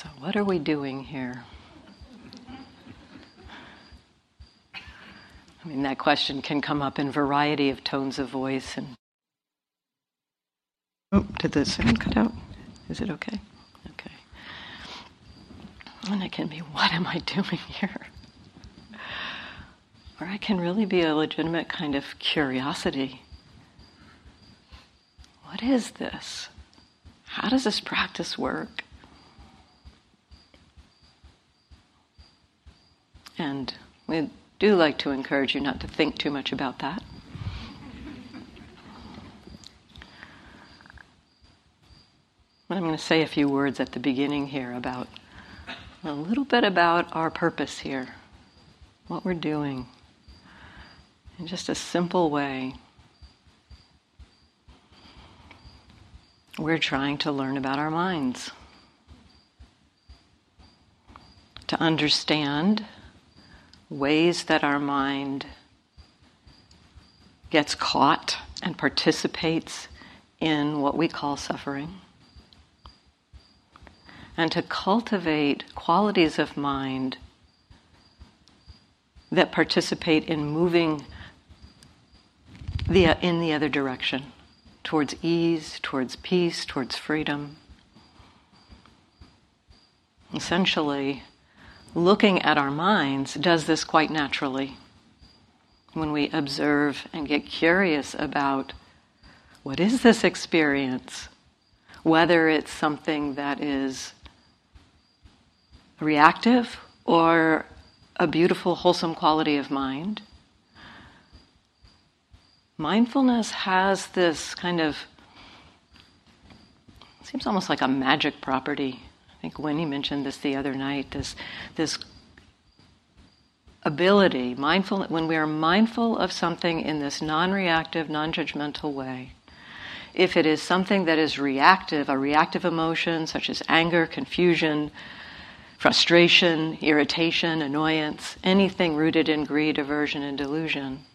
So, what are we doing here? I mean, that question can come up in variety of tones of voice and. Oh, did the sound cut out? Is it okay? Okay. And it can be, what am I doing here? Or it can really be a legitimate kind of curiosity. What is this? How does this practice work? And we do like to encourage you not to think too much about that. But I'm going to say a few words at the beginning here about a little bit about our purpose here, what we're doing, in just a simple way. We're trying to learn about our minds, to understand ways that our mind gets caught and participates in what we call suffering, and to cultivate qualities of mind that participate in moving the, in the other direction towards ease, towards peace, towards freedom. Essentially, looking at our minds does this quite naturally. When we observe and get curious about what is this experience, whether it's something that is reactive or a beautiful, wholesome quality of mind. Mindfulness has this kind of, seems almost like a magic property I think Winnie mentioned this the other night. This this ability, mindful when we are mindful of something in this non-reactive, non-judgmental way. If it is something that is reactive, a reactive emotion such as anger, confusion, frustration, irritation, annoyance, anything rooted in greed, aversion, and delusion.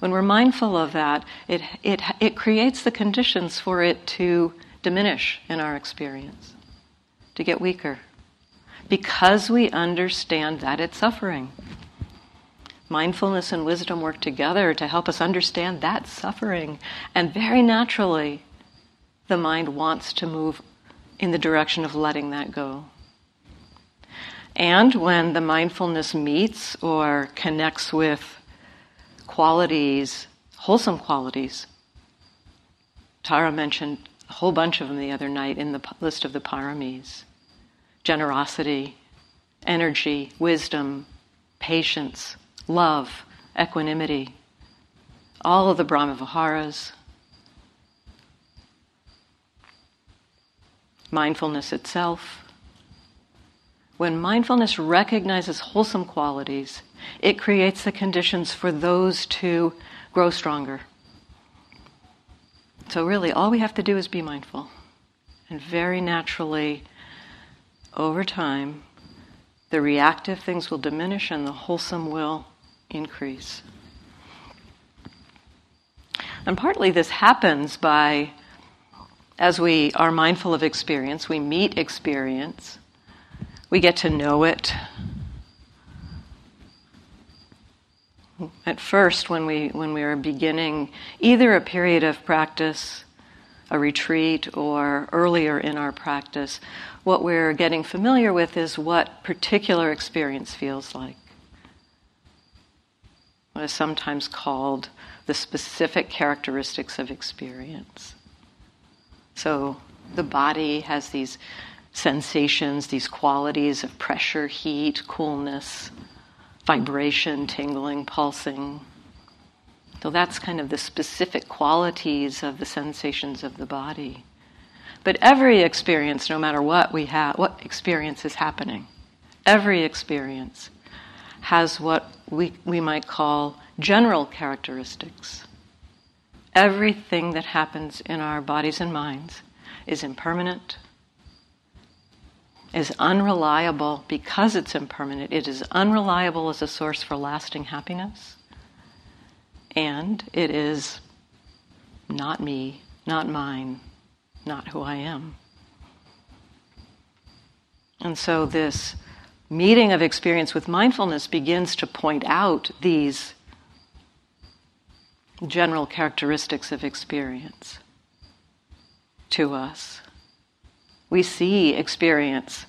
When we're mindful of that, it, it, it creates the conditions for it to diminish in our experience to get weaker because we understand that it's suffering. Mindfulness and wisdom work together to help us understand that suffering. And very naturally, the mind wants to move in the direction of letting that go. And when the mindfulness meets or connects with qualities, wholesome qualities, Tara mentioned a whole bunch of them the other night in the list of the paramis generosity, energy, wisdom, patience, love, equanimity, all of the Brahmaviharas, mindfulness itself. When mindfulness recognizes wholesome qualities, it creates the conditions for those to grow stronger. So, really, all we have to do is be mindful. And very naturally, over time, the reactive things will diminish and the wholesome will increase. And partly this happens by, as we are mindful of experience, we meet experience, we get to know it. At first, when we, when we are beginning either a period of practice, a retreat, or earlier in our practice, what we're getting familiar with is what particular experience feels like. What is sometimes called the specific characteristics of experience. So the body has these sensations, these qualities of pressure, heat, coolness, vibration, tingling, pulsing. So that's kind of the specific qualities of the sensations of the body. But every experience, no matter what we have, what experience is happening, every experience has what we, we might call general characteristics. Everything that happens in our bodies and minds is impermanent, is unreliable because it's impermanent. It is unreliable as a source for lasting happiness, and it is not me, not mine, not who I am. And so this meeting of experience with mindfulness begins to point out these general characteristics of experience to us. We see experience,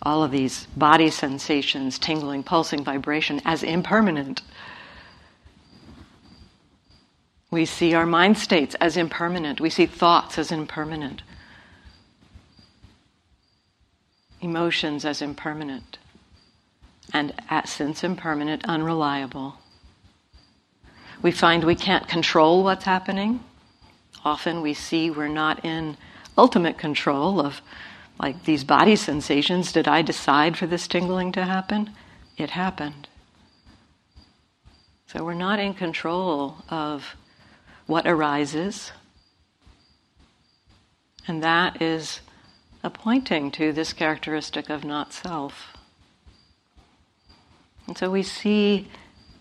all of these body sensations, tingling, pulsing, vibration, as impermanent. We see our mind states as impermanent. We see thoughts as impermanent. Emotions as impermanent. And at since impermanent, unreliable. We find we can't control what's happening. Often we see we're not in ultimate control of, like, these body sensations. Did I decide for this tingling to happen? It happened. So we're not in control of what arises. And that is a pointing to this characteristic of not self. And so we see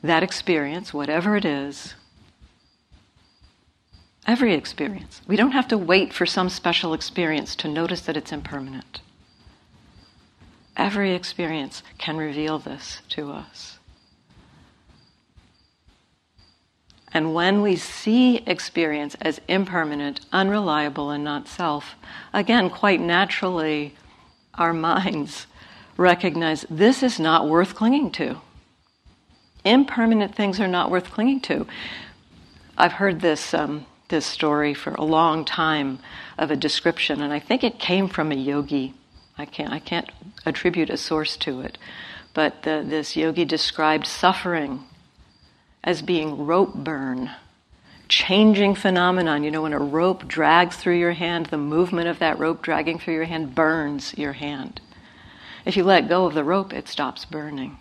that experience, whatever it is, every experience. We don't have to wait for some special experience to notice that it's impermanent. Every experience can reveal this to us. And when we see experience as impermanent, unreliable, and not self, again, quite naturally, our minds recognize this is not worth clinging to. Impermanent things are not worth clinging to. I've heard this, um, this story for a long time of a description, and I think it came from a yogi. I can't, I can't attribute a source to it. But the, this yogi described suffering as being rope burn, changing phenomenon. You know, when a rope drags through your hand, the movement of that rope dragging through your hand burns your hand. If you let go of the rope, it stops burning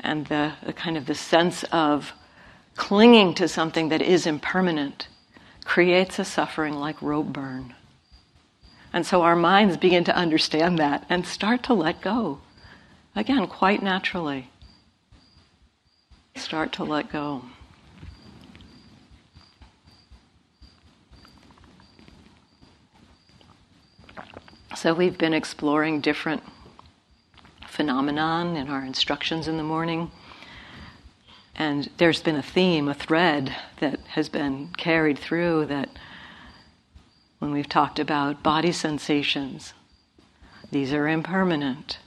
and the, the kind of the sense of clinging to something that is impermanent creates a suffering like rope burn. And so our minds begin to understand that and start to let go. Again, quite naturally. Start to let go. So we've been exploring different phenomenon in our instructions in the morning. And there's been a theme, a thread that has been carried through that when we've talked about body sensations, these are impermanent.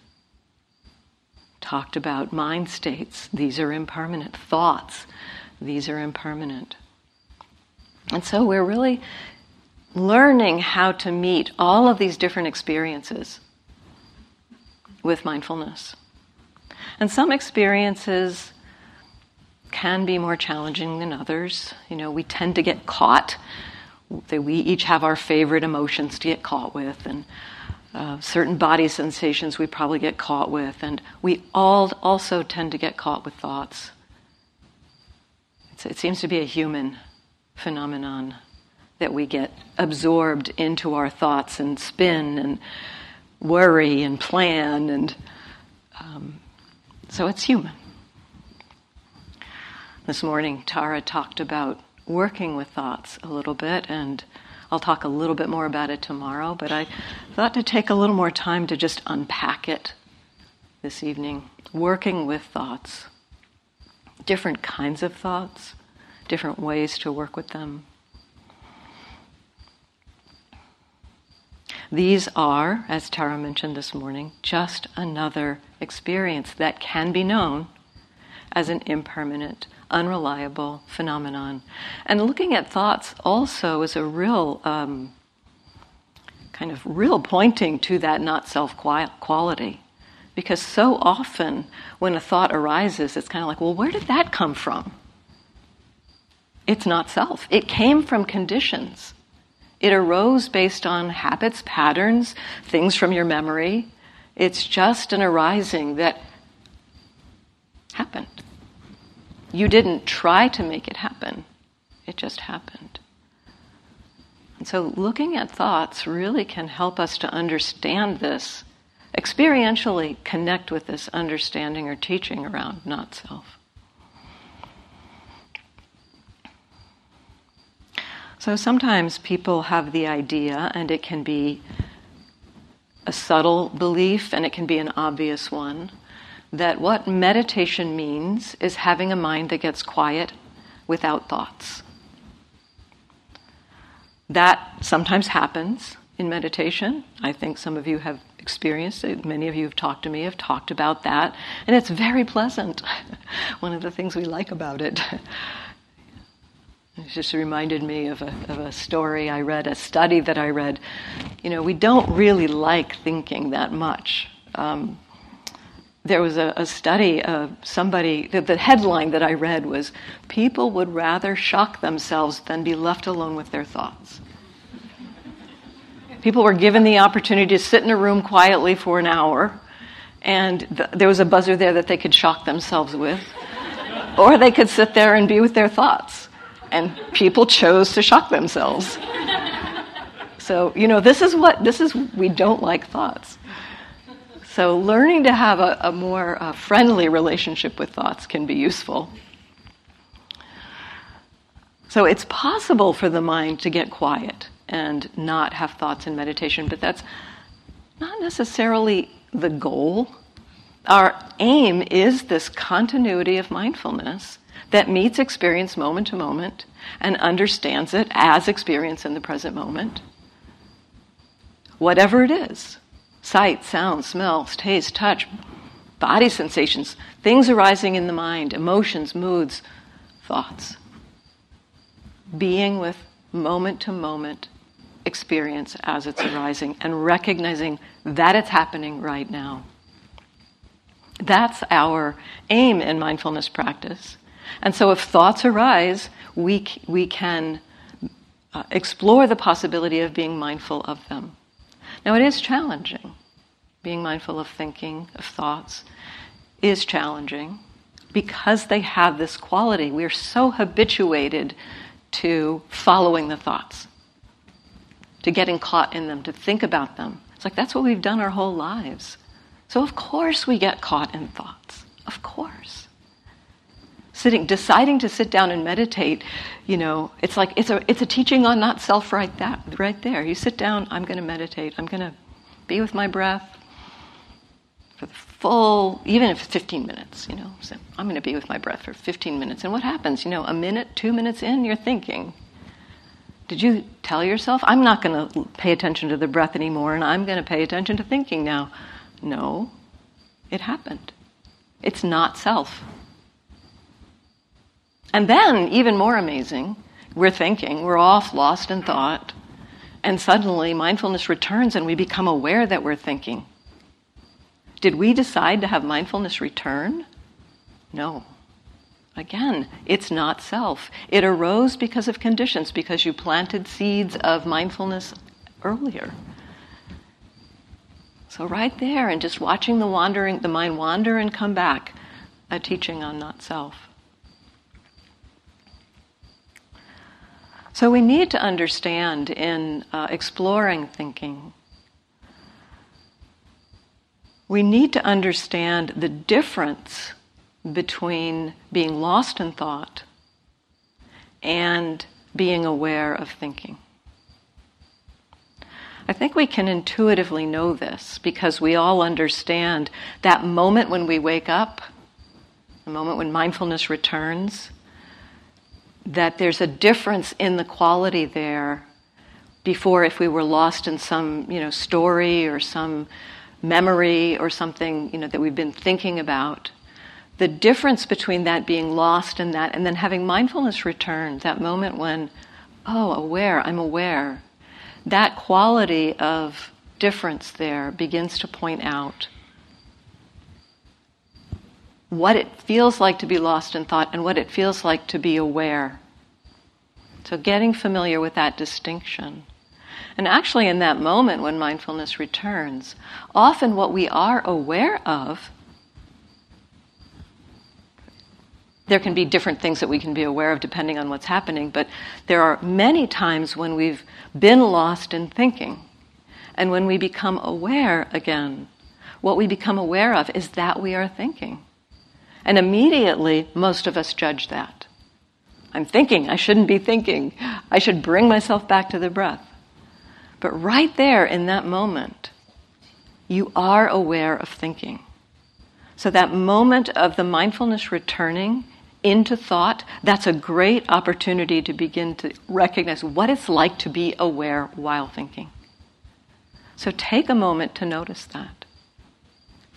Talked about mind states, these are impermanent. Thoughts, these are impermanent. And so we're really learning how to meet all of these different experiences with mindfulness. And some experiences can be more challenging than others. You know, we tend to get caught. We each have our favorite emotions to get caught with, and uh, certain body sensations we probably get caught with, and we all also tend to get caught with thoughts. It's, it seems to be a human phenomenon that we get absorbed into our thoughts and spin and worry and plan, and um, so it's human. This morning, Tara talked about working with thoughts a little bit, and I'll talk a little bit more about it tomorrow, but I thought to take a little more time to just unpack it this evening. Working with thoughts, different kinds of thoughts, different ways to work with them. These are, as Tara mentioned this morning, just another experience that can be known as an impermanent, unreliable phenomenon. And looking at thoughts also is a real um, kind of real pointing to that not self quality. Because so often when a thought arises, it's kind of like, well, where did that come from? It's not self. It came from conditions. It arose based on habits, patterns, things from your memory. It's just an arising that happened. You didn't try to make it happen, it just happened. And so, looking at thoughts really can help us to understand this, experientially connect with this understanding or teaching around not self. So sometimes people have the idea, and it can be a subtle belief, and it can be an obvious one, that what meditation means is having a mind that gets quiet without thoughts. That sometimes happens in meditation. I think some of you have experienced it. Many of you have talked to me, have talked about that, and it's very pleasant. One of the things we like about it. It just reminded me of a, of a story I read, a study that I read. You know, we don't really like thinking that much. Um, there was a, a study of somebody, the, the headline that I read was People would rather shock themselves than be left alone with their thoughts. People were given the opportunity to sit in a room quietly for an hour, and th- there was a buzzer there that they could shock themselves with, or they could sit there and be with their thoughts. And people chose to shock themselves. So, you know, this is what, this is, we don't like thoughts. So, learning to have a, a more uh, friendly relationship with thoughts can be useful. So, it's possible for the mind to get quiet and not have thoughts in meditation, but that's not necessarily the goal. Our aim is this continuity of mindfulness that meets experience moment to moment and understands it as experience in the present moment. Whatever it is sight, sound, smells, taste, touch, body sensations, things arising in the mind, emotions, moods, thoughts. Being with moment to moment experience as it's arising and recognizing that it's happening right now. That's our aim in mindfulness practice. And so if thoughts arise, we, we can uh, explore the possibility of being mindful of them. Now, it is challenging. Being mindful of thinking, of thoughts, is challenging because they have this quality. We're so habituated to following the thoughts to getting caught in them, to think about them. It's like that's what we've done our whole lives. So, of course, we get caught in thoughts. Of course. Sitting, deciding to sit down and meditate, you know, it's like it's a, it's a teaching on not self right, that, right there. You sit down, I'm going to meditate, I'm going to be with my breath for the full, even if 15 minutes, you know. So I'm going to be with my breath for 15 minutes. And what happens? You know, a minute, two minutes in, you're thinking. Did you tell yourself, I'm not going to pay attention to the breath anymore and I'm going to pay attention to thinking now? No, it happened. It's not self. And then, even more amazing, we're thinking, we're off, lost in thought, and suddenly mindfulness returns and we become aware that we're thinking. Did we decide to have mindfulness return? No. Again, it's not self. It arose because of conditions, because you planted seeds of mindfulness earlier. So right there, and just watching the wandering, the mind wander and come back, a teaching on not self. So we need to understand in uh, exploring thinking. We need to understand the difference between being lost in thought and being aware of thinking. I think we can intuitively know this because we all understand that moment when we wake up, the moment when mindfulness returns, that there's a difference in the quality there before if we were lost in some, you know, story or some memory or something, you know, that we've been thinking about. The difference between that being lost and that, and then having mindfulness return, that moment when, oh, aware, I'm aware, that quality of difference there begins to point out what it feels like to be lost in thought and what it feels like to be aware. So, getting familiar with that distinction. And actually, in that moment when mindfulness returns, often what we are aware of there can be different things that we can be aware of depending on what's happening, but there are many times when we've been lost in thinking. And when we become aware again, what we become aware of is that we are thinking. And immediately, most of us judge that. I'm thinking, I shouldn't be thinking. I should bring myself back to the breath. But right there in that moment, you are aware of thinking. So, that moment of the mindfulness returning into thought, that's a great opportunity to begin to recognize what it's like to be aware while thinking. So, take a moment to notice that.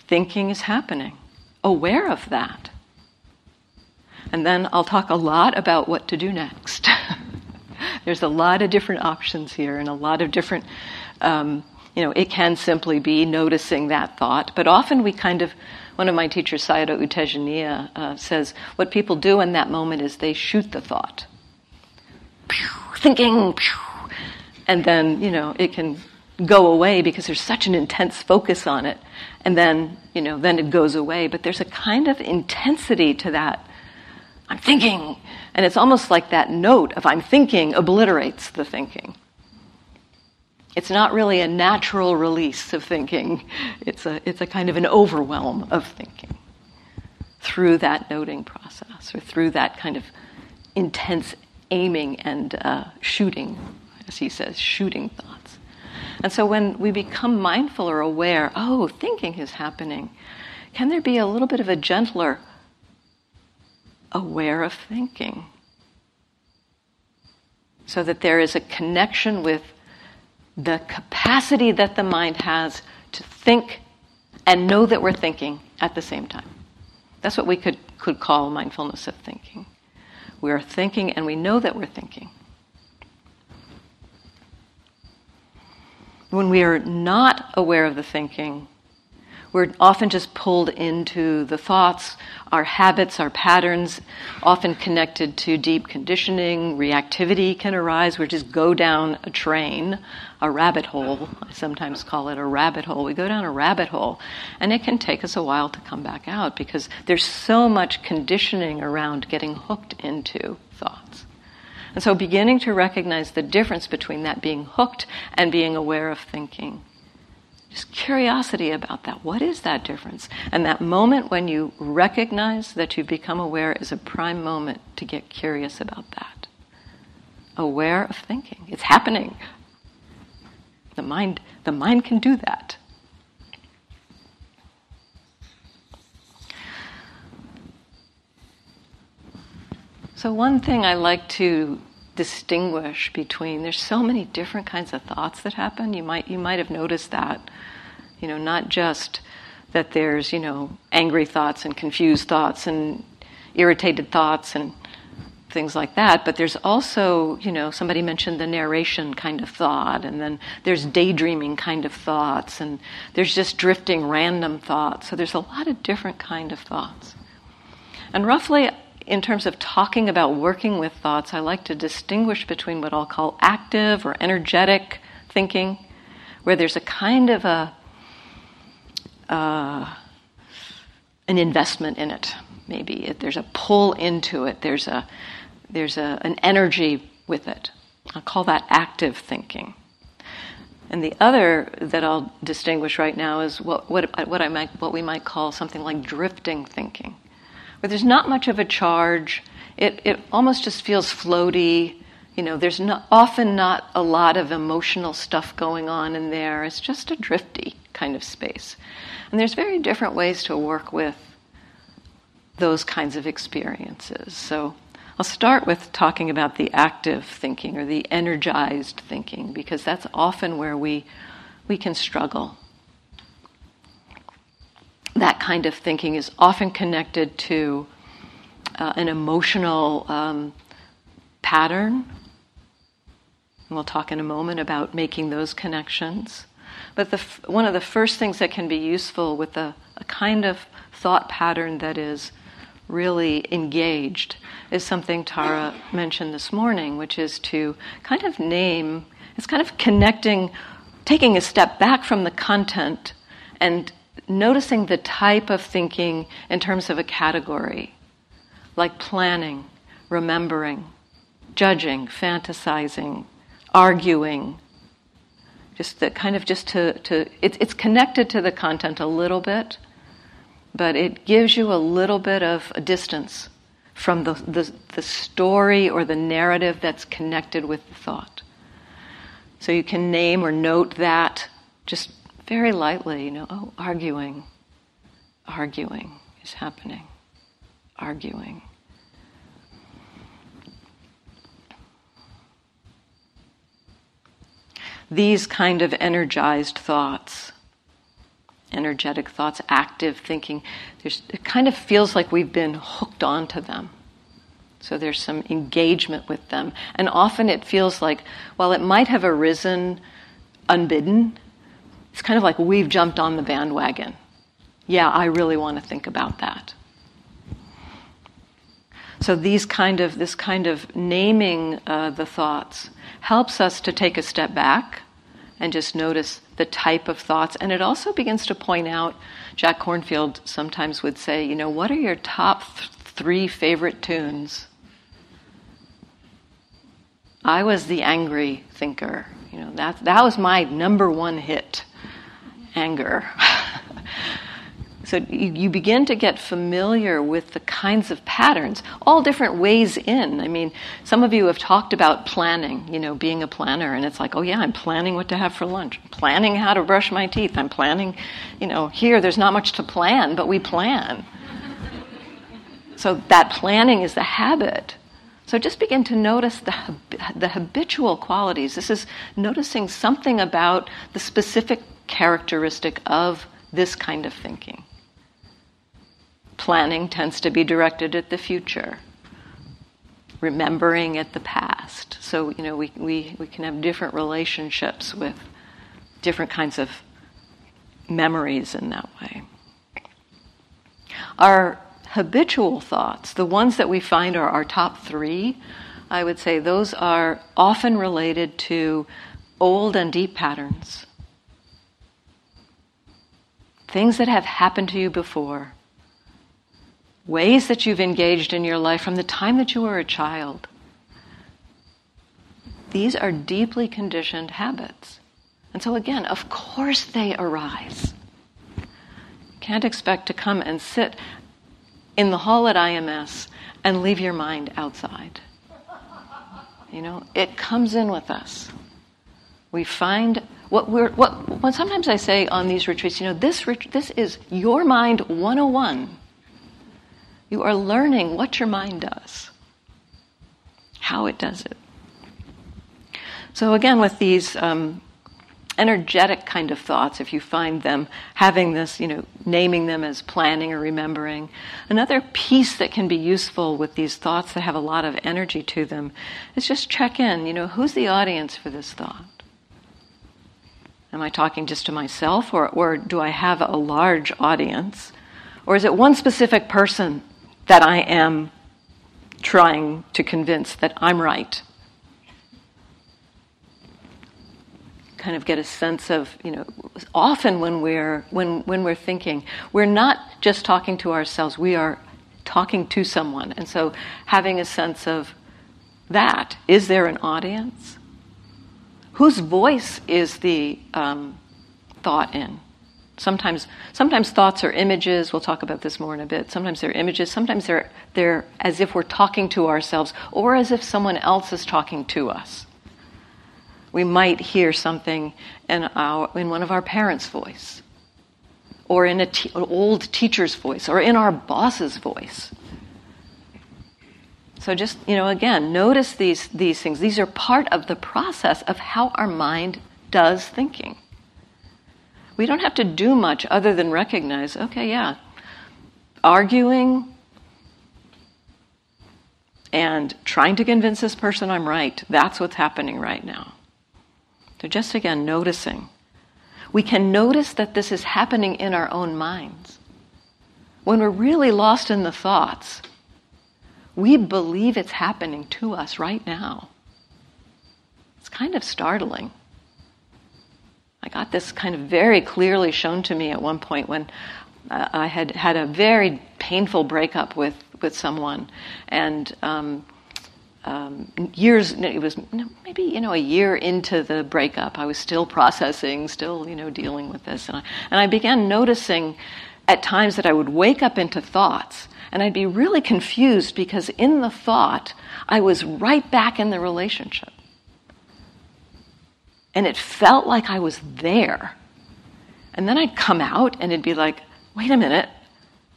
Thinking is happening, aware of that. And then I'll talk a lot about what to do next. There's a lot of different options here and a lot of different, um, you know, it can simply be noticing that thought, but often we kind of, one of my teachers, Sayadaw U Tejaniya, uh, says what people do in that moment is they shoot the thought. Pew, thinking, pew, and then, you know, it can go away because there's such an intense focus on it. And then, you know, then it goes away. But there's a kind of intensity to that I'm thinking. And it's almost like that note of I'm thinking obliterates the thinking. It's not really a natural release of thinking, it's a, it's a kind of an overwhelm of thinking through that noting process or through that kind of intense aiming and uh, shooting, as he says, shooting thoughts. And so when we become mindful or aware, oh, thinking is happening, can there be a little bit of a gentler aware of thinking. So that there is a connection with the capacity that the mind has to think and know that we're thinking at the same time. That's what we could, could call mindfulness of thinking. We are thinking and we know that we're thinking. When we are not aware of the thinking, we're often just pulled into the thoughts, our habits, our patterns, often connected to deep conditioning. Reactivity can arise. We just go down a train, a rabbit hole. I sometimes call it a rabbit hole. We go down a rabbit hole, and it can take us a while to come back out because there's so much conditioning around getting hooked into thoughts. And so, beginning to recognize the difference between that being hooked and being aware of thinking just curiosity about that. What is that difference? And that moment when you recognize that you've become aware is a prime moment to get curious about that. Aware of thinking. It's happening. The mind, the mind can do that. So, one thing I like to distinguish between there's so many different kinds of thoughts that happen. You might you might have noticed that you know not just that there's you know angry thoughts and confused thoughts and irritated thoughts and things like that but there's also you know somebody mentioned the narration kind of thought and then there's daydreaming kind of thoughts and there's just drifting random thoughts. So there's a lot of different kind of thoughts. And roughly in terms of talking about working with thoughts, I like to distinguish between what I'll call active or energetic thinking, where there's a kind of a uh, an investment in it. Maybe it, there's a pull into it. There's a there's a, an energy with it. I'll call that active thinking. And the other that I'll distinguish right now is what, what, what, I might, what we might call something like drifting thinking there's not much of a charge. It, it almost just feels floaty. You know, there's not, often not a lot of emotional stuff going on in there. It's just a drifty kind of space. And there's very different ways to work with those kinds of experiences. So I'll start with talking about the active thinking or the energized thinking because that's often where we, we can struggle that kind of thinking is often connected to uh, an emotional um, pattern. And we'll talk in a moment about making those connections. But the, one of the first things that can be useful with a, a kind of thought pattern that is really engaged is something Tara mentioned this morning, which is to kind of name, it's kind of connecting, taking a step back from the content and noticing the type of thinking in terms of a category, like planning, remembering, judging, fantasizing, arguing. Just the kind of just to, to it, it's connected to the content a little bit, but it gives you a little bit of a distance from the, the, the story or the narrative that's connected with the thought. So you can name or note that just very lightly, you know, oh, arguing, arguing is happening, arguing. These kind of energized thoughts, energetic thoughts, active thinking, there's, it kind of feels like we've been hooked onto them. So there's some engagement with them. And often it feels like, while it might have arisen unbidden, it's kind of like we've jumped on the bandwagon. Yeah, I really want to think about that. So these kind of this kind of naming uh, the thoughts helps us to take a step back and just notice the type of thoughts. And it also begins to point out. Jack Kornfield sometimes would say, you know, what are your top th- three favorite tunes? I was the angry thinker. You know, that, that was my number one hit anger. so you, you begin to get familiar with the kinds of patterns, all different ways in. I mean, some of you have talked about planning, you know, being a planner, and it's like, oh yeah, I'm planning what to have for lunch, I'm planning how to brush my teeth, I'm planning, you know, here there's not much to plan, but we plan. so that planning is the habit. So just begin to notice the, the habitual qualities. This is noticing something about the specific characteristic of this kind of thinking. Planning tends to be directed at the future, remembering at the past. So, you know, we, we, we can have different relationships with different kinds of memories in that way. Our habitual thoughts, the ones that we find are our top three, I would say those are often related to old and deep patterns. Things that have happened to you before, ways that you've engaged in your life from the time that you were a child. These are deeply conditioned habits. And so, again, of course they arise. Can't expect to come and sit in the hall at IMS and leave your mind outside. You know, it comes in with us. We find what we're what when sometimes I say on these retreats, you know, this this is your mind 101. You are learning what your mind does, how it does it. So again, with these um, energetic kind of thoughts, if you find them having this, you know, naming them as planning or remembering. Another piece that can be useful with these thoughts that have a lot of energy to them is just check in, you know, who's the audience for this thought? Am I talking just to myself or, or do I have a large audience? Or is it one specific person that I am trying to convince that I'm right? Kind of get a sense of, you know, often when we're when when we're thinking, we're not just talking to ourselves, we are talking to someone. And so having a sense of that, is there an audience? Whose voice is the um, thought in? Sometimes, sometimes thoughts are images. We'll talk about this more in a bit. Sometimes they're images. Sometimes they're they're as if we're talking to ourselves, or as if someone else is talking to us we might hear something in, our, in one of our parents' voice, or in an old teacher's voice, or in our boss's voice. So just, you know, again, notice these, these things. These are part of the process of how our mind does thinking. We don't have to do much other than recognize, okay, yeah, arguing and trying to convince this person I'm right, that's what's happening right now. So, just again, noticing. We can notice that this is happening in our own minds. When we're really lost in the thoughts, we believe it's happening to us right now. It's kind of startling. I got this kind of very clearly shown to me at one point when uh, I had had a very painful breakup with, with someone. And um, um, years, it was maybe, you know, a year into the breakup. I was still processing, still, you know, dealing with this. And I, and I began noticing at times that I would wake up into thoughts and I'd be really confused because in the thought, I was right back in the relationship. And it felt like I was there. And then I'd come out and it'd be like, wait a minute,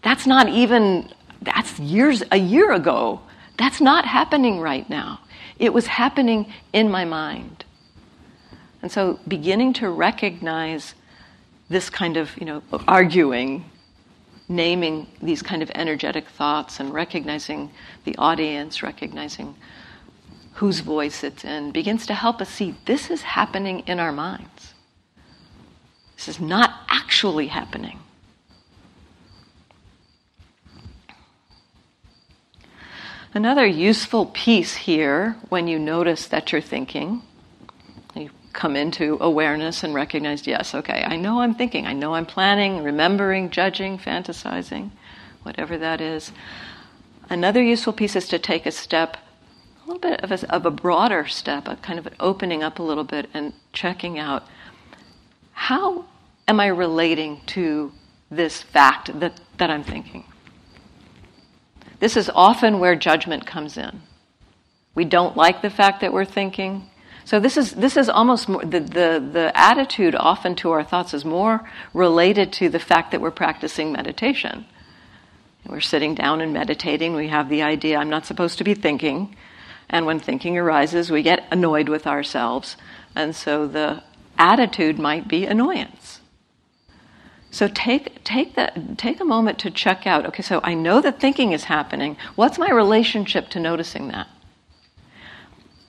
that's not even, that's years, a year ago. That's not happening right now. It was happening in my mind. And so beginning to recognize this kind of, you know, arguing, naming these kind of energetic thoughts and recognizing the audience, recognizing whose voice it's in, begins to help us see this is happening in our minds. This is not actually happening. Another useful piece here when you notice that you're thinking, you come into awareness and recognize, yes, okay, I know I'm thinking, I know I'm planning, remembering, judging, fantasizing, whatever that is. Another useful piece is to take a step, a little bit of a, of a broader step, a kind of opening up a little bit and checking out how am I relating to this fact that, that I'm thinking? This is often where judgment comes in. We don't like the fact that we're thinking. So this is this is almost more, the, the the attitude often to our thoughts is more related to the fact that we're practicing meditation. We're sitting down and meditating. We have the idea I'm not supposed to be thinking, and when thinking arises, we get annoyed with ourselves, and so the attitude might be annoyance. So take take that take a moment to check out. Okay, so I know that thinking is happening. What's my relationship to noticing that?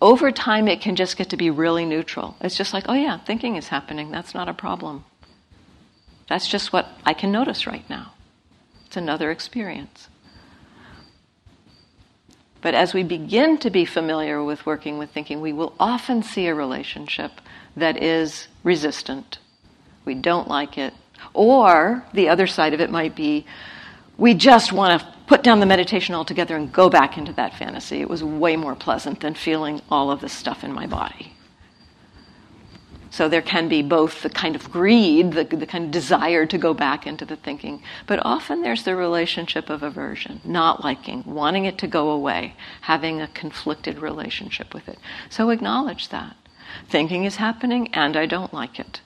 Over time it can just get to be really neutral. It's just like, oh yeah, thinking is happening. That's not a problem. That's just what I can notice right now. It's another experience. But as we begin to be familiar with working with thinking, we will often see a relationship that is resistant. We don't like it, or the other side of it might be we just want to put down the meditation altogether and go back into that fantasy. It was way more pleasant than feeling all of this stuff in my body. So there can be both the kind of greed, the, the kind of desire to go back into the thinking, but often there's the relationship of aversion, not liking, wanting it to go away, having a conflicted relationship with it. So acknowledge that. Thinking is happening and I don't like it.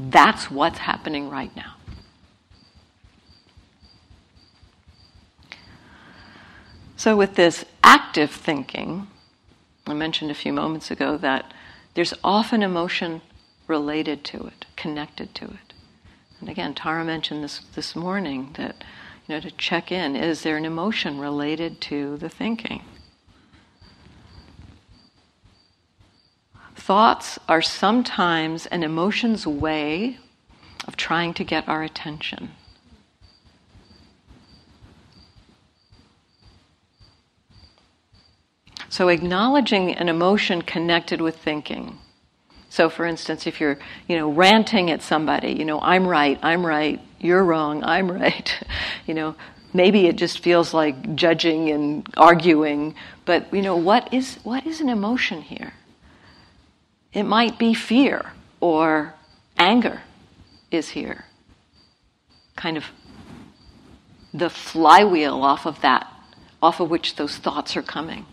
That's what's happening right now. So, with this active thinking, I mentioned a few moments ago that there's often emotion related to it, connected to it. And again, Tara mentioned this this morning that you know to check in: is there an emotion related to the thinking? Thoughts are sometimes an emotion's way of trying to get our attention. So acknowledging an emotion connected with thinking. So for instance, if you're, you know, ranting at somebody, you know, I'm right, I'm right, you're wrong, I'm right. you know, maybe it just feels like judging and arguing, but you know, what is what is an emotion here? It might be fear or anger is here. Kind of the flywheel off of that, off of which those thoughts are coming.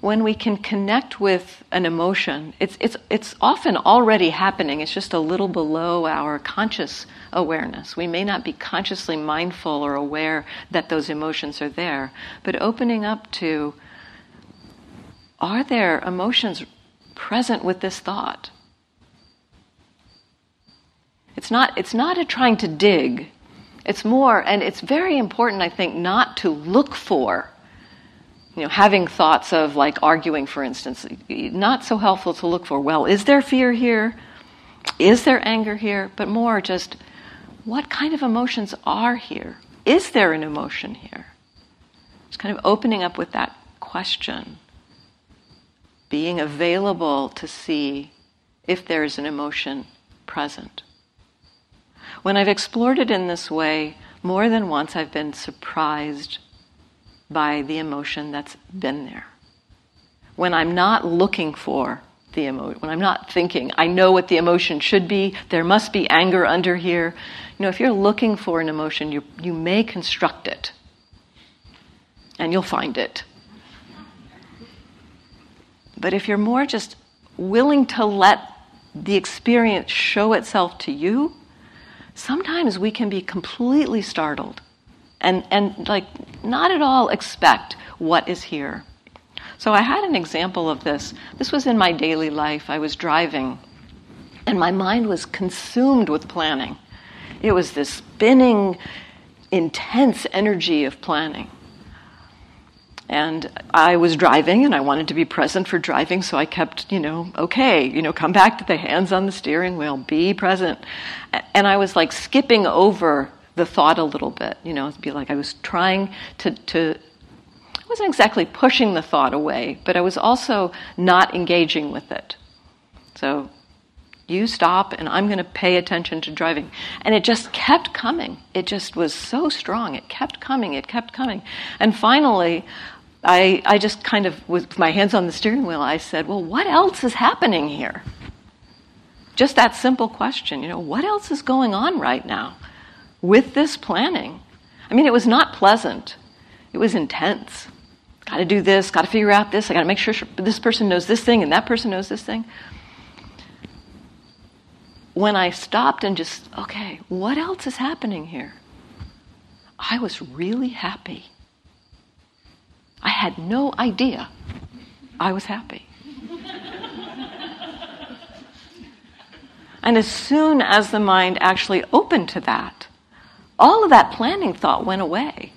When we can connect with an emotion, it's, it's, it's often already happening. It's just a little below our conscious awareness. We may not be consciously mindful or aware that those emotions are there, but opening up to are there emotions present with this thought? It's not, it's not a trying to dig. It's more, and it's very important, I think, not to look for, you know, having thoughts of like arguing, for instance. Not so helpful to look for, well, is there fear here? Is there anger here? But more just, what kind of emotions are here? Is there an emotion here? It's kind of opening up with that question being available to see if there's an emotion present. When I've explored it in this way, more than once I've been surprised by the emotion that's been there. When I'm not looking for the emotion, when I'm not thinking, I know what the emotion should be, there must be anger under here. You know, if you're looking for an emotion, you, you may construct it and you'll find it. But if you're more just willing to let the experience show itself to you, sometimes we can be completely startled and, and like not at all expect what is here. So I had an example of this. This was in my daily life. I was driving, and my mind was consumed with planning. It was this spinning, intense energy of planning. And I was driving and I wanted to be present for driving, so I kept, you know, okay, you know, come back to the hands on the steering wheel, be present. And I was like skipping over the thought a little bit, you know, it'd be like I was trying to, to I wasn't exactly pushing the thought away, but I was also not engaging with it. So you stop and I'm going to pay attention to driving. And it just kept coming. It just was so strong. It kept coming. It kept coming. And finally, I, I just kind of, with my hands on the steering wheel, I said, Well, what else is happening here? Just that simple question, you know, what else is going on right now with this planning? I mean, it was not pleasant, it was intense. Got to do this, got to figure out this, I got to make sure this person knows this thing and that person knows this thing. When I stopped and just, okay, what else is happening here? I was really happy. I had no idea I was happy. and as soon as the mind actually opened to that, all of that planning thought went away.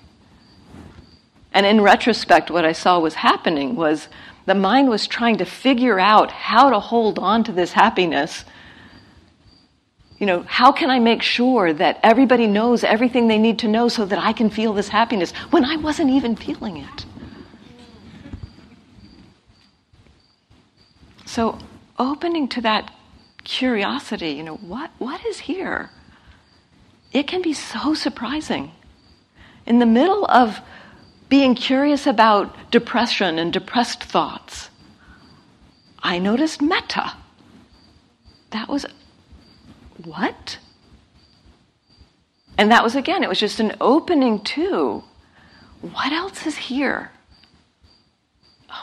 And in retrospect, what I saw was happening was the mind was trying to figure out how to hold on to this happiness. You know, how can I make sure that everybody knows everything they need to know so that I can feel this happiness when I wasn't even feeling it? So opening to that curiosity, you know, what, what is here? It can be so surprising. In the middle of being curious about depression and depressed thoughts, I noticed metta. That was what? And that was again, it was just an opening to what else is here?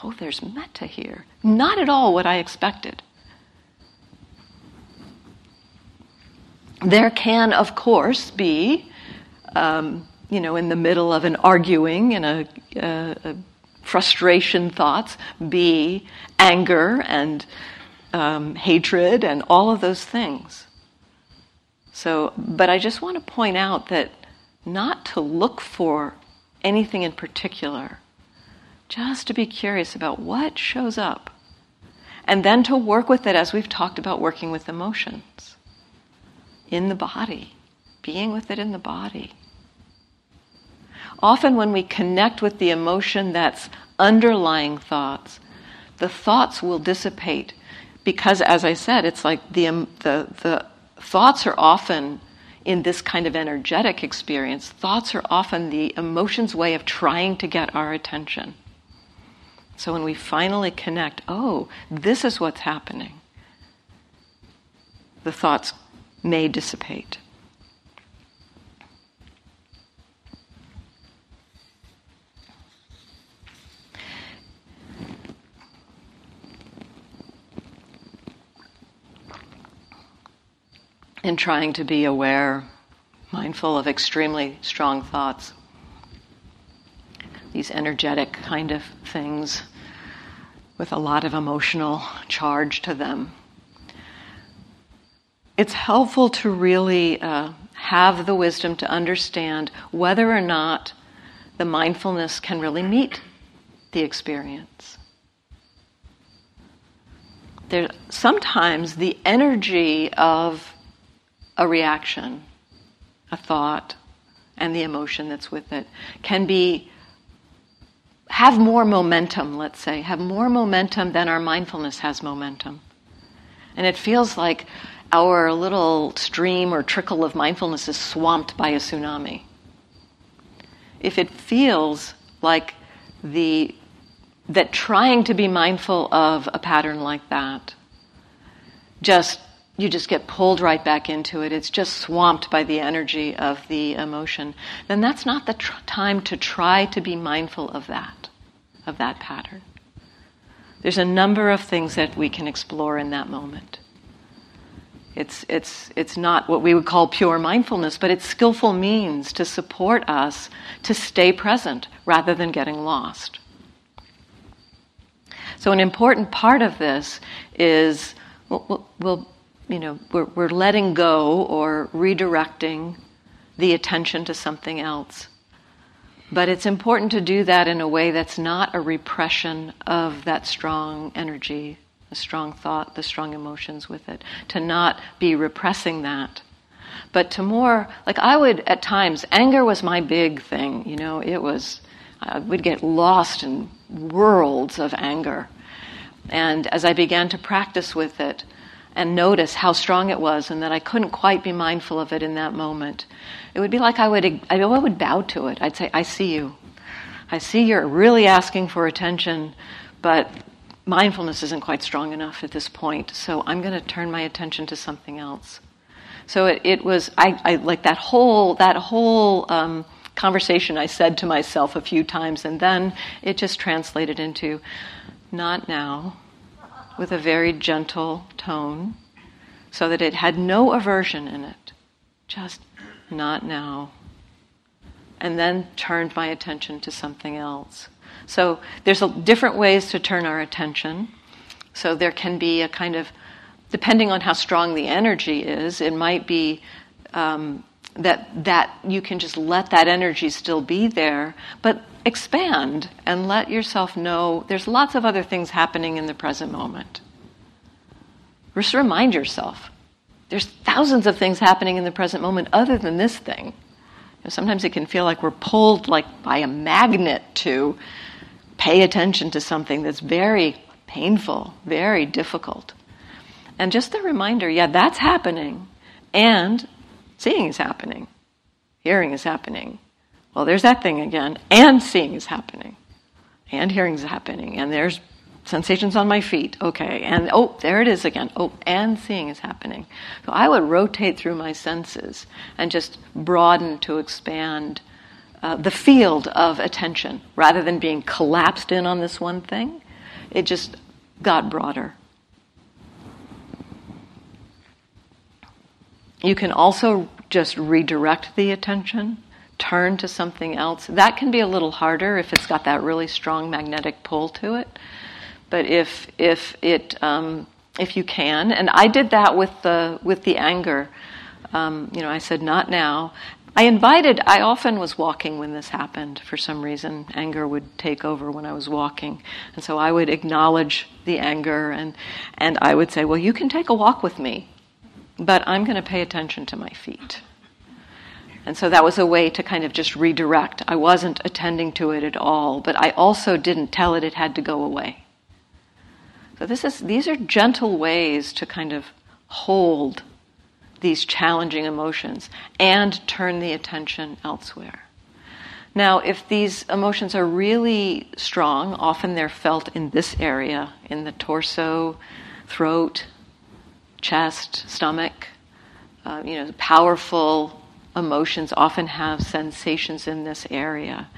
Oh, there's metta here. Not at all what I expected. There can, of course, be, um, you know, in the middle of an arguing and a, a, a frustration thoughts, be anger and um, hatred and all of those things. So, but I just want to point out that not to look for anything in particular just to be curious about what shows up. And then to work with it as we've talked about working with emotions in the body, being with it in the body. Often, when we connect with the emotion that's underlying thoughts, the thoughts will dissipate because, as I said, it's like the, the, the thoughts are often in this kind of energetic experience, thoughts are often the emotion's way of trying to get our attention. So when we finally connect, oh, this is what's happening, the thoughts may dissipate. In trying to be aware, mindful of extremely strong thoughts these energetic kind of things with a lot of emotional charge to them. It's helpful to really uh, have the wisdom to understand whether or not the mindfulness can really meet the experience. There, sometimes the energy of a reaction, a thought, and the emotion that's with it can be have more momentum, let's say, have more momentum than our mindfulness has momentum. And it feels like our little stream or trickle of mindfulness is swamped by a tsunami. If it feels like the that trying to be mindful of a pattern like that just you just get pulled right back into it. It's just swamped by the energy of the emotion. Then that's not the tr- time to try to be mindful of that, of that pattern. There's a number of things that we can explore in that moment. It's, it's, it's not what we would call pure mindfulness, but it's skillful means to support us to stay present rather than getting lost. So, an important part of this is we'll, we'll you know, we're, we're letting go or redirecting the attention to something else. But it's important to do that in a way that's not a repression of that strong energy, the strong thought, the strong emotions with it, to not be repressing that. But to more, like I would at times, anger was my big thing, you know, it was, I would get lost in worlds of anger. And as I began to practice with it, and notice how strong it was and that I couldn't quite be mindful of it in that moment. It would be like I would, I would bow to it. I'd say, I see you. I see you're really asking for attention, but mindfulness isn't quite strong enough at this point, so I'm going to turn my attention to something else. So it, it was, I, I, like that whole, that whole um, conversation I said to myself a few times, and then it just translated into, not now, with a very gentle tone so that it had no aversion in it. Just not now. And then turned my attention to something else. So there's a, different ways to turn our attention. So there can be a kind of, depending on how strong the energy is, it might be um, that that you can just let that energy still be there, but expand and let yourself know there's lots of other things happening in the present moment. Just remind yourself there's thousands of things happening in the present moment other than this thing. Sometimes it can feel like we're pulled like by a magnet to pay attention to something that's very painful, very difficult. And just the reminder, yeah, that's happening. And seeing is happening. Hearing is happening. Well, there's that thing again. And seeing is happening. And hearing is happening. And there's sensations on my feet. Okay. And oh, there it is again. Oh, and seeing is happening. So I would rotate through my senses and just broaden to expand uh, the field of attention rather than being collapsed in on this one thing. It just got broader. You can also just redirect the attention, turn to something else. That can be a little harder if it's got that really strong magnetic pull to it. But if if it um, if you can, and I did that with the with the anger. Um, you know, I said not now. I invited. I often was walking when this happened. For some reason, anger would take over when I was walking, and so I would acknowledge the anger, and and I would say, "Well, you can take a walk with me, but I'm going to pay attention to my feet." And so that was a way to kind of just redirect. I wasn't attending to it at all, but I also didn't tell it it had to go away. So this is, these are gentle ways to kind of hold these challenging emotions and turn the attention elsewhere. Now, if these emotions are really strong, often they're felt in this area, in the torso, throat, chest, stomach. Uh, you know, powerful emotions often have sensations in this area.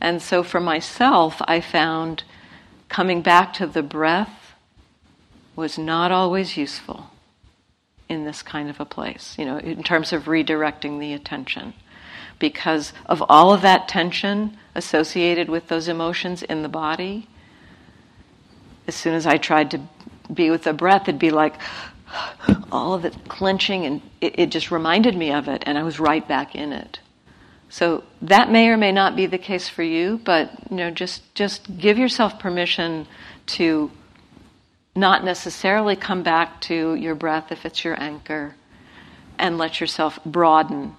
And so for myself, I found coming back to the breath was not always useful in this kind of a place, you know, in terms of redirecting the attention. Because of all of that tension associated with those emotions in the body, as soon as I tried to be with the breath, it'd be like all of it clenching, and it, it just reminded me of it, and I was right back in it. So that may or may not be the case for you, but you know, just just give yourself permission to not necessarily come back to your breath if it's your anchor, and let yourself broaden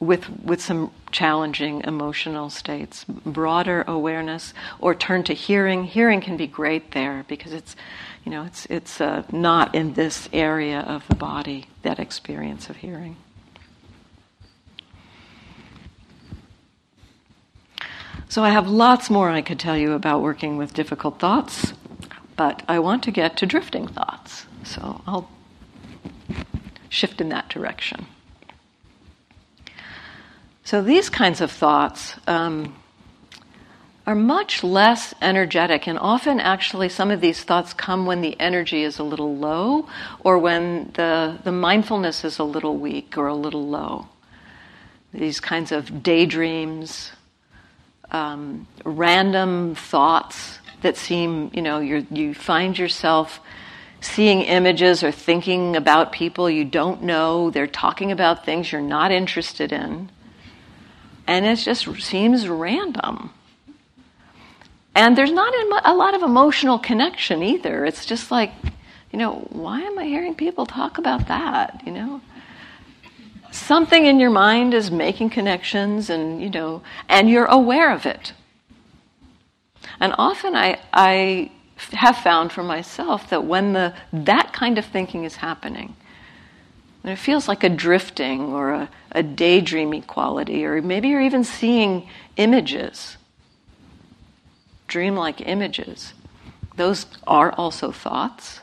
with, with some challenging emotional states. Broader awareness, or turn to hearing. Hearing can be great there because it's, you know, it's, it's uh, not in this area of the body, that experience of hearing. So I have lots more I could tell you about working with difficult thoughts. But I want to get to drifting thoughts, so I'll shift in that direction. So these kinds of thoughts, um, are much less energetic. And often, actually, some of these thoughts come when the energy is a little low or when the, the mindfulness is a little weak or a little low. These kinds of daydreams, um, random thoughts that seem, you know, you find yourself seeing images or thinking about people you don't know. They're talking about things you're not interested in. And it just seems random. And there's not a lot of emotional connection either. It's just like, you know, why am I hearing people talk about that? You know? Something in your mind is making connections and, you know, and you're aware of it. And often I, I have found for myself that when the, that kind of thinking is happening, and it feels like a drifting or a, a daydreamy quality, or maybe you're even seeing images, dreamlike images. Those are also thoughts.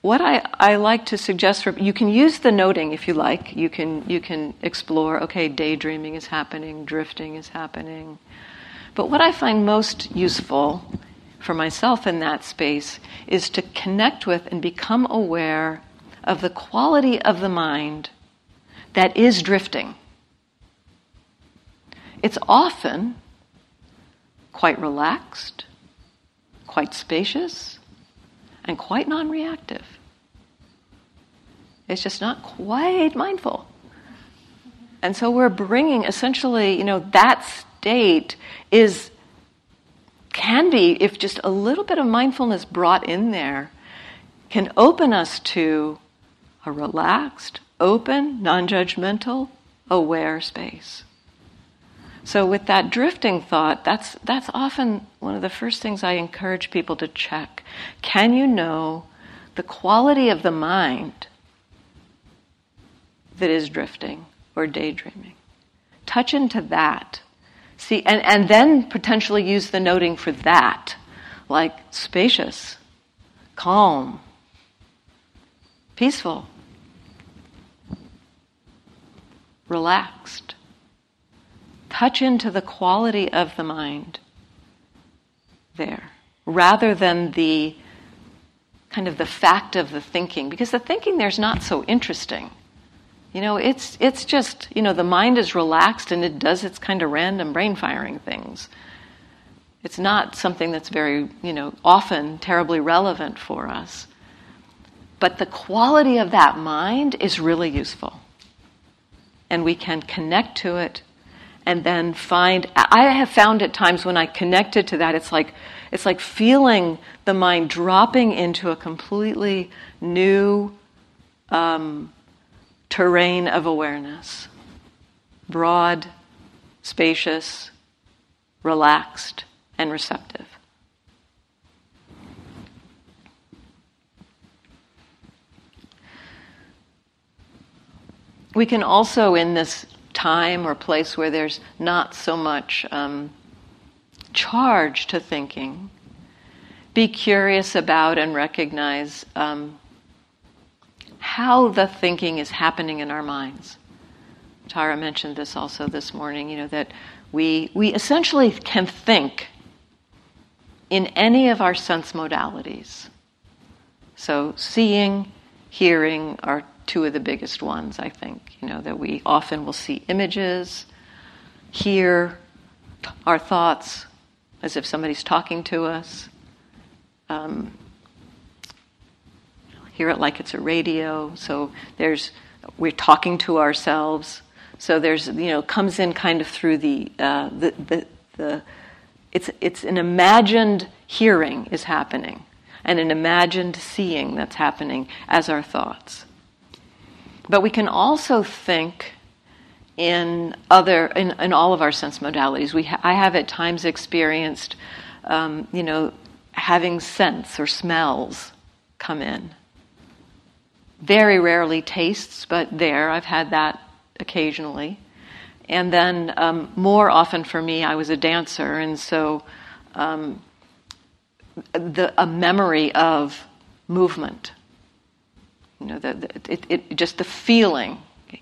What I, I like to suggest for you can use the noting if you like. You can you can explore, okay, daydreaming is happening, drifting is happening. But what I find most useful for myself in that space is to connect with and become aware of the quality of the mind that is drifting. It's often quite relaxed, quite spacious, and quite non reactive. It's just not quite mindful. And so we're bringing essentially, you know, that state is can be if just a little bit of mindfulness brought in there can open us to a relaxed, open, non-judgmental, aware space. So with that drifting thought, that's that's often one of the first things I encourage people to check. Can you know the quality of the mind that is drifting or daydreaming? Touch into that See, and, and then potentially use the noting for that, like spacious, calm, peaceful, relaxed. Touch into the quality of the mind there, rather than the kind of the fact of the thinking, because the thinking there's not so interesting. You know, it's it's just you know the mind is relaxed and it does its kind of random brain firing things. It's not something that's very you know often terribly relevant for us. But the quality of that mind is really useful, and we can connect to it, and then find. I have found at times when I connected to that, it's like it's like feeling the mind dropping into a completely new. Um, terrain of awareness broad, spacious, relaxed, and receptive. We can also, in this time or place where there's not so much um, charge to thinking, be curious about and recognize um, how the thinking is happening in our minds. Tara mentioned this also this morning, you know, that we, we essentially can think in any of our sense modalities. So, seeing, hearing are two of the biggest ones, I think. You know, that we often will see images, hear our thoughts as if somebody's talking to us. Um, hear it like it's a radio. So there's we're talking to ourselves. So there's you know comes in kind of through the uh, the, the the it's it's an imagined hearing is happening and an imagined seeing that's happening as our thoughts. But we can also think in other in, in all of our sense modalities. We ha- I have at times experienced um, you know having scents or smells come in very rarely tastes, but there, I've had that occasionally. And then um, more often for me, I was a dancer, and so um, the, a memory of movement. You know, the, the, it, it, just the feeling.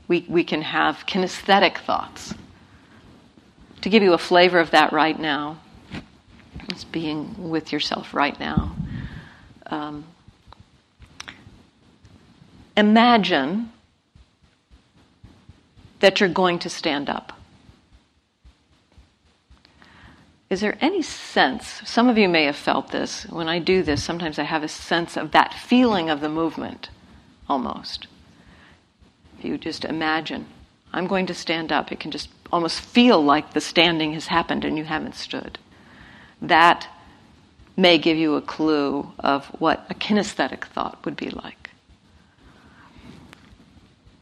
We, we can have kinesthetic thoughts. to give you a flavor of that right now, it's being with yourself right now. Um, imagine that you're going to stand up. Is there any sense? Some of you may have felt this. When I do this, sometimes I have a sense of that feeling of the movement almost. If you just imagine, I'm going to stand up, it can just almost feel like the standing has happened and you haven't stood. That may give you a clue of what a kinesthetic thought would be like.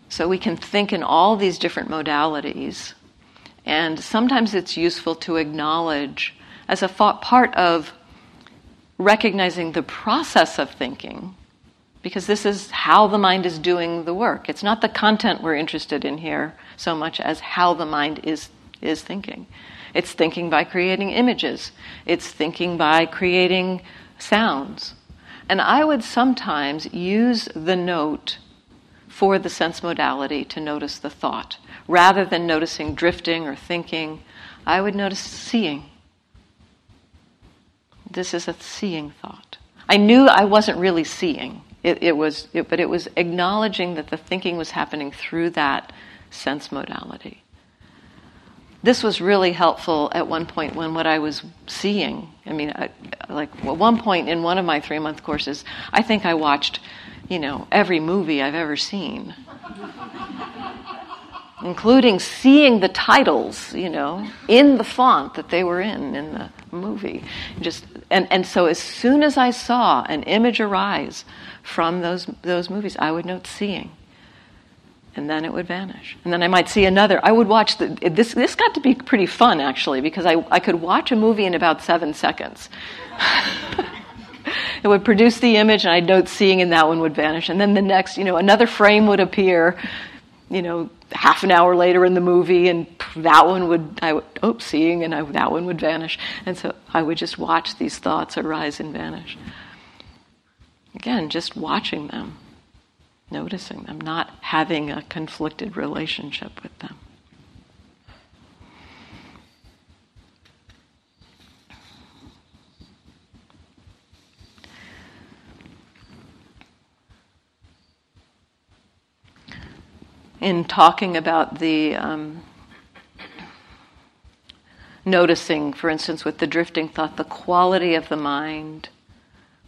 So we can think in all these different modalities, and sometimes it's useful to acknowledge as a part of recognizing the process of thinking, because this is how the mind is doing the work. It's not the content we're interested in here so much as how the mind is, is thinking. It's thinking by creating images, it's thinking by creating sounds. And I would sometimes use the note for the sense modality to notice the thought. Rather than noticing drifting or thinking, I would notice seeing. This is a seeing thought. I knew I wasn't really seeing. It, it was, it, but it was acknowledging that the thinking was happening through that sense modality. This was really helpful at one point when what I was seeing. I mean, I, like at one point in one of my three month courses, I think I watched, you know, every movie I've ever seen, including seeing the titles, you know, in the font that they were in in the movie. Just and and so as soon as I saw an image arise from those those movies, I would note seeing and then it would vanish. And then I might see another. I would watch the, this. This got to be pretty fun actually because I, I could watch a movie in about seven seconds. it would produce the image, and I'd note seeing, and that one would vanish. And then the next, you know, another frame would appear. You know, half an hour later in the movie, and that one would I would oh seeing, and I, that one would vanish. And so I would just watch these thoughts arise and vanish. Again, just watching them noticing them, not having a conflicted relationship with them. In talking about the um, noticing, for instance, with the drifting thought, the quality of the mind.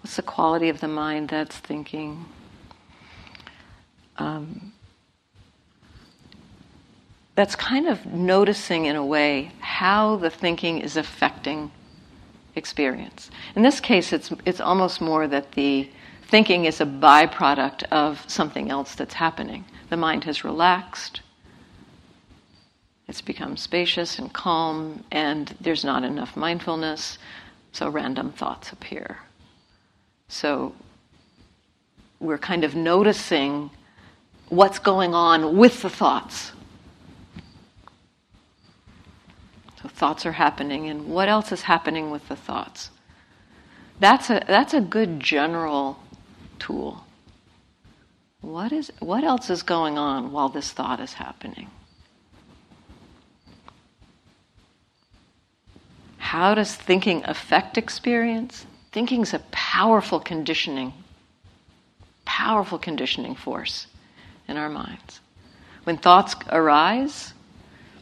What's the quality of the mind that's thinking? um, that's kind of noticing in a way how the thinking is affecting experience. In this case, it's, it's almost more that the thinking is a byproduct of something else that's happening. The mind has relaxed, it's become spacious and calm, and there's not enough mindfulness, so random thoughts appear. So we're kind of noticing what's going on with the thoughts. So thoughts are happening, and what else is happening with the thoughts? That's a, that's a good general tool. What, is, what else is going on while this thought is happening? How does thinking affect experience? Thinking is a powerful conditioning, powerful conditioning force in our minds. When thoughts arise,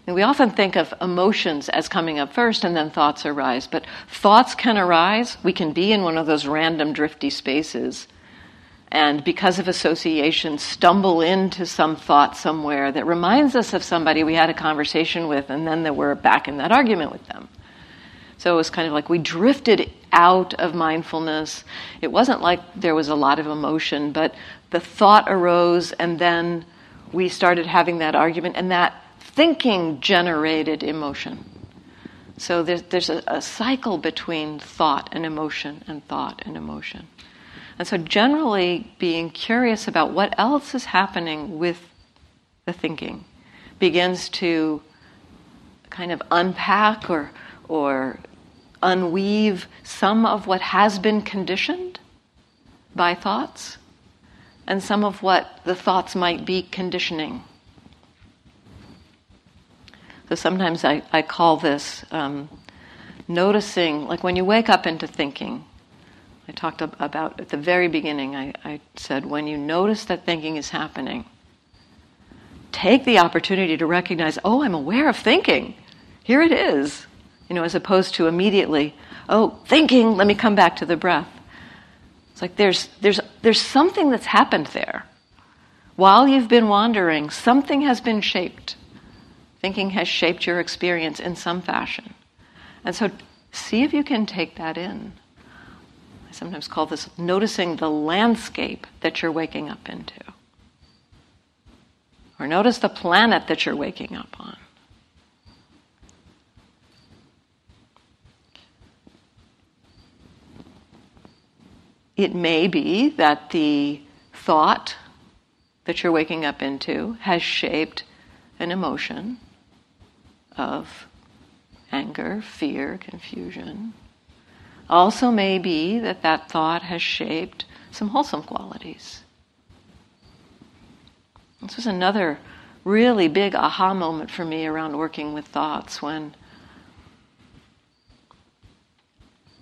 and we often think of emotions as coming up first and then thoughts arise, but thoughts can arise. We can be in one of those random drifty spaces and because of association stumble into some thought somewhere that reminds us of somebody we had a conversation with and then that we're back in that argument with them. So it was kind of like we drifted out of mindfulness. It wasn't like there was a lot of emotion, but the thought arose, and then we started having that argument, and that thinking generated emotion. So there's, there's a, a cycle between thought and emotion, and thought and emotion. And so, generally, being curious about what else is happening with the thinking begins to kind of unpack or, or unweave some of what has been conditioned by thoughts and some of what the thoughts might be conditioning. So sometimes I, I call this um, noticing, like when you wake up into thinking. I talked about at the very beginning, I, I said, when you notice that thinking is happening, take the opportunity to recognize, oh, I'm aware of thinking. Here it is. You know, as opposed to immediately, oh, thinking, let me come back to the breath. It's like there's, there's, there's something that's happened there. While you've been wandering, something has been shaped. Thinking has shaped your experience in some fashion. And so see if you can take that in. Sometimes call this noticing the landscape that you're waking up into. Or notice the planet that you're waking up on. It may be that the thought that you're waking up into has shaped an emotion of anger, fear, confusion. Also, may be that that thought has shaped some wholesome qualities. This was another really big aha moment for me around working with thoughts when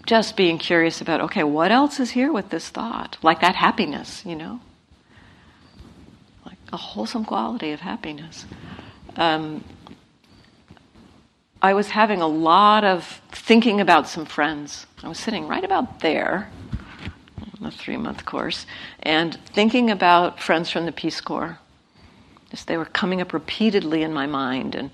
just being curious about okay, what else is here with this thought? Like that happiness, you know? Like a wholesome quality of happiness. Um, I was having a lot of thinking about some friends. I was sitting right about there, a three month course, and thinking about friends from the Peace Corps. Just they were coming up repeatedly in my mind, and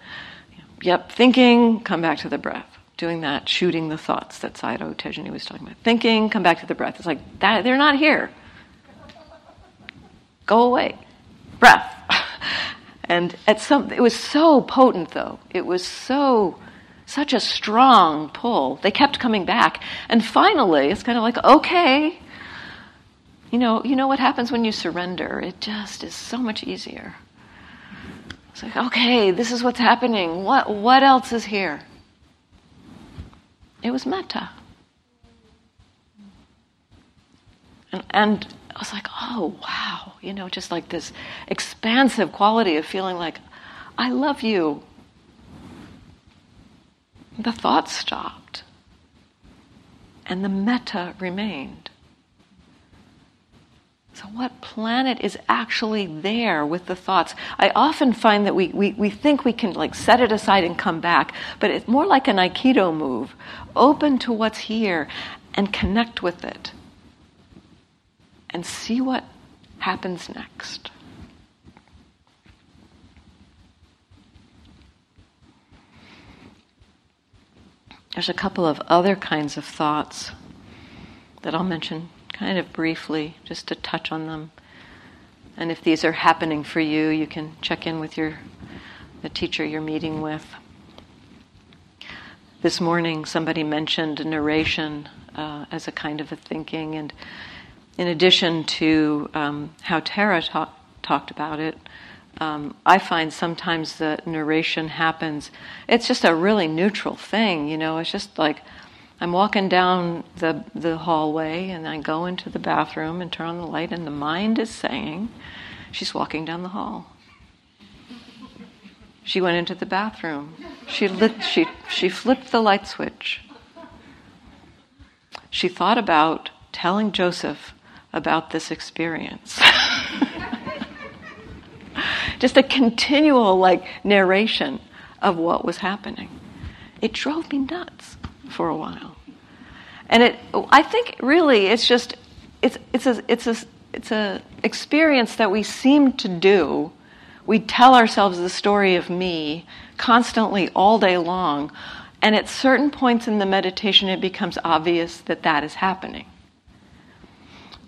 yep, thinking, come back to the breath. Doing that, shooting the thoughts that Sayadaw Tejaniya was talking about. Thinking, come back to the breath. It's like that, they're not here. Go away. Breath. And at some, it was so potent though. It was so, such a strong pull. They kept coming back. And finally, it's kind of like, okay, you know, you know what happens when you surrender? It just is so much easier. It's like, okay, this is what's happening. What, what else is here? It was metta. And, and I was like, oh, wow, you know, just like this expansive quality of feeling like, I love you. The thoughts stopped, and the metta remained. So, what planet is actually there with the thoughts? I often find that we, we, we think we can like set it aside and come back, but it's more like an Aikido move. Open to what's here and connect with it and see what happens next. There's a couple of other kinds of thoughts that I'll mention kind of briefly, just to touch on them. And if these are happening for you, you can check in with your the teacher you're meeting with. This morning, somebody mentioned narration uh, as a kind of a thinking, and in addition to um, how Tara ta- talked about it, um, I find sometimes the narration happens, it's just a really neutral thing, you know, it's just like I'm walking down the, the hallway and I go into the bathroom and turn on the light, and the mind is saying, She's walking down the hall. She went into the bathroom. She lit she she flipped the light switch. She thought about telling Joseph about this experience. Just a continual like narration of what was happening. It drove me nuts for a while. And it I think really it's just it's it's a it's a it's a experience that we seem to do. We tell ourselves the story of me constantly all day long. And at certain points in the meditation, it becomes obvious that that is happening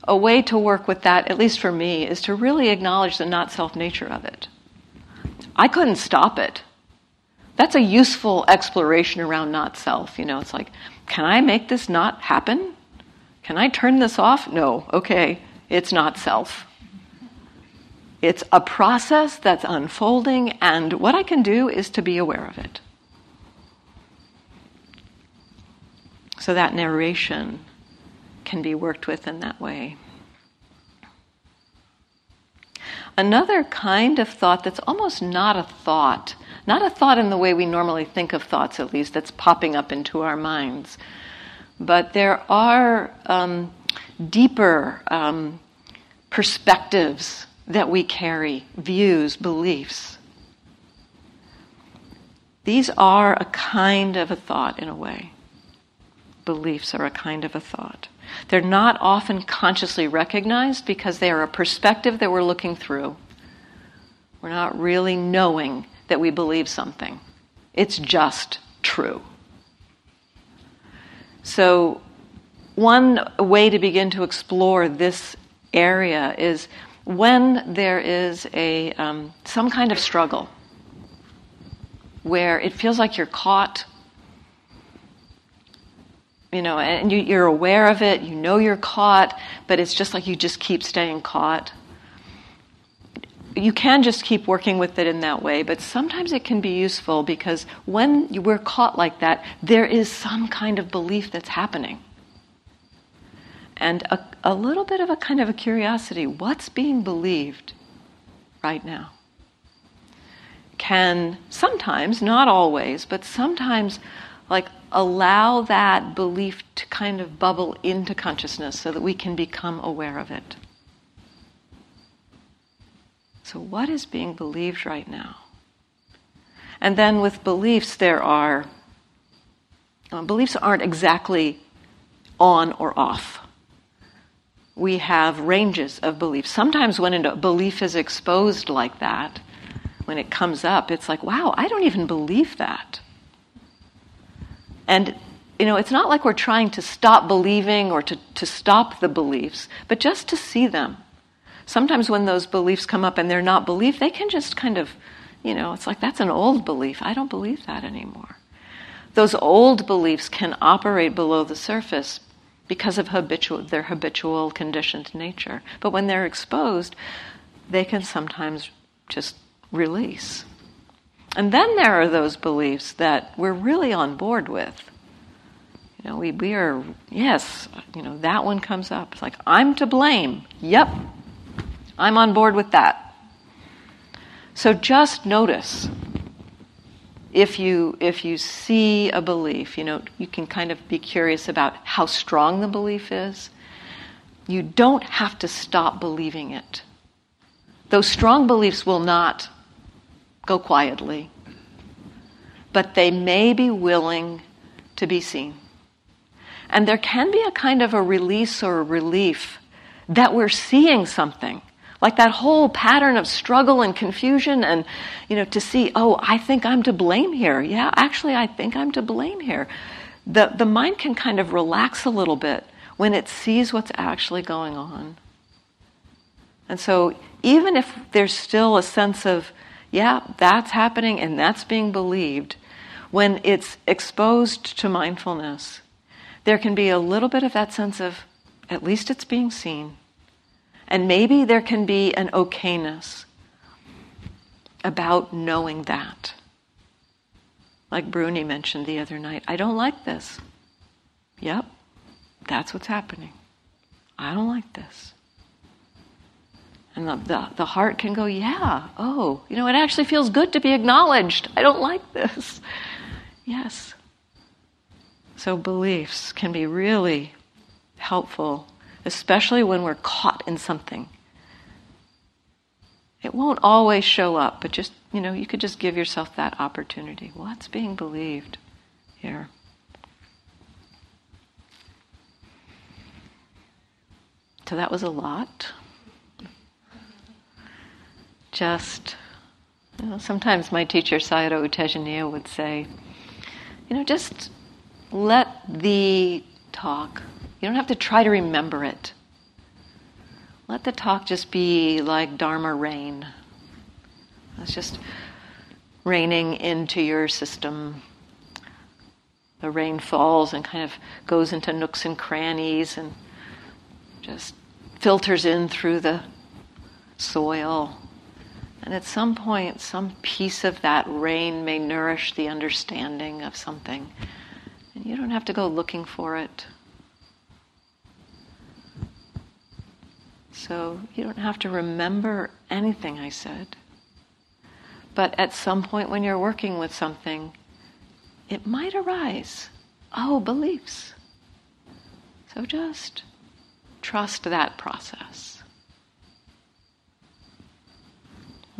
a way to work with that, at least for me, is to really acknowledge the not self nature of it. I couldn't stop it. That's a useful exploration around not self. You know, it's like, can I make this not happen? Can I turn this off? No. Okay, it's not self. It's a process that's unfolding, and what I can do is to be aware of it. So that narration can be worked with in that way. Another kind of thought that's almost not a thought, Not a thought in the way we normally think of thoughts, at least, that's popping up into our minds. But there are um, deeper um, perspectives that we carry, views, beliefs. These are a kind of a thought, in a way. Beliefs are a kind of a thought. They're not often consciously recognized because they are a perspective that we're looking through. We're not really knowing that we believe something, it's just true. So, one way to begin to explore this area is when there is a um, some kind of struggle where it feels like you're caught you know and you, are aware of it you know you're caught but it's just like you just keep staying caught. You can just keep working with it in that way but sometimes it can be useful because when we're caught like that there is some kind of belief that's happening. And a, a little bit of a kind of a curiosity what's being believed right now? Can sometimes, not always, but sometimes like allow that belief to kind of bubble into consciousness so that we can become aware of it. So, what is being believed right now? And then with beliefs, there are uh, beliefs aren't exactly on or off we have ranges of beliefs. Sometimes when a belief is exposed like that, when it comes up, it's like, wow, I don't even believe that. And, you know, it's not like we're trying to stop believing or to, to stop the beliefs, but just to see them. Sometimes when those beliefs come up and they're not belief, they can just kind of, you know, it's like, that's an old belief. I don't believe that anymore. Those old beliefs can operate below the surface because of habitual, their habitual conditioned nature. But when they're exposed, they can sometimes just release. And then there are those beliefs that we're really on board with. You know, we, we are, yes, you know, that one comes up. It's like, I'm to blame. Yep, I'm on board with that. So just notice if you if you see a belief, you know, you can kind of be curious about how strong the belief is. You don't have to stop believing it. Those strong beliefs will not go quietly, but they may be willing to be seen. And there can be a kind of a release or a relief that we're seeing something. Like that whole pattern of struggle and confusion and you know to see oh i think i'm to blame here. Yeah actually i think i'm to blame here. The, the mind can kind of relax a little bit when it sees what's actually going on. And so even if there's still a sense of yeah that's happening and that's being believed when it's exposed to mindfulness there can be a little bit of that sense of at least it's being seen and maybe there can be an okayness about knowing that. Like Bruni mentioned the other night, I don't like this. Yep, that's what's happening. I don't like this. And the, the, the, heart can go, yeah, oh, you know, it actually feels good to be acknowledged. I don't like this. Yes. So beliefs can be really helpful especially when we're caught in something. It won't always show up, but just, you know, you could just give yourself that opportunity. What's being believed here? So that was a lot. Just, you know, sometimes my teacher, Sayadaw U Tejaniya, would say, you know, just let the talk you don't have to try to remember it. Let the talk just be like Dharma rain. It's just raining into your system. The rain falls and kind of goes into nooks and crannies and just filters in through the soil. And at some point, some piece of that rain may nourish the understanding of something. And you don't have to go looking for it. So you don't have to remember anything I said. But at some point when you're working with something, it might arise. Oh, beliefs. So just trust that process.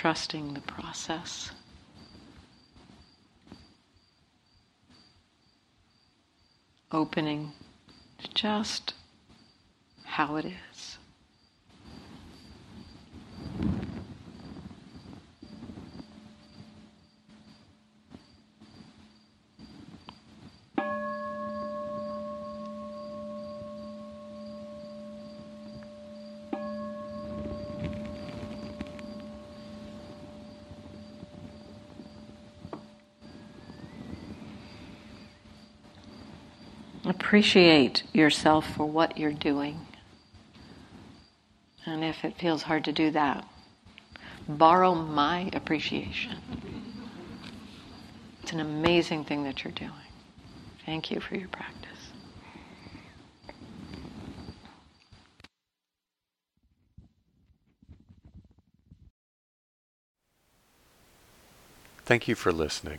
Trusting the process. Opening to just how it is. Appreciate yourself for what you're doing. And if it feels hard to do that, borrow my appreciation. It's an amazing thing that you're doing. Thank you for your practice. Thank you for listening.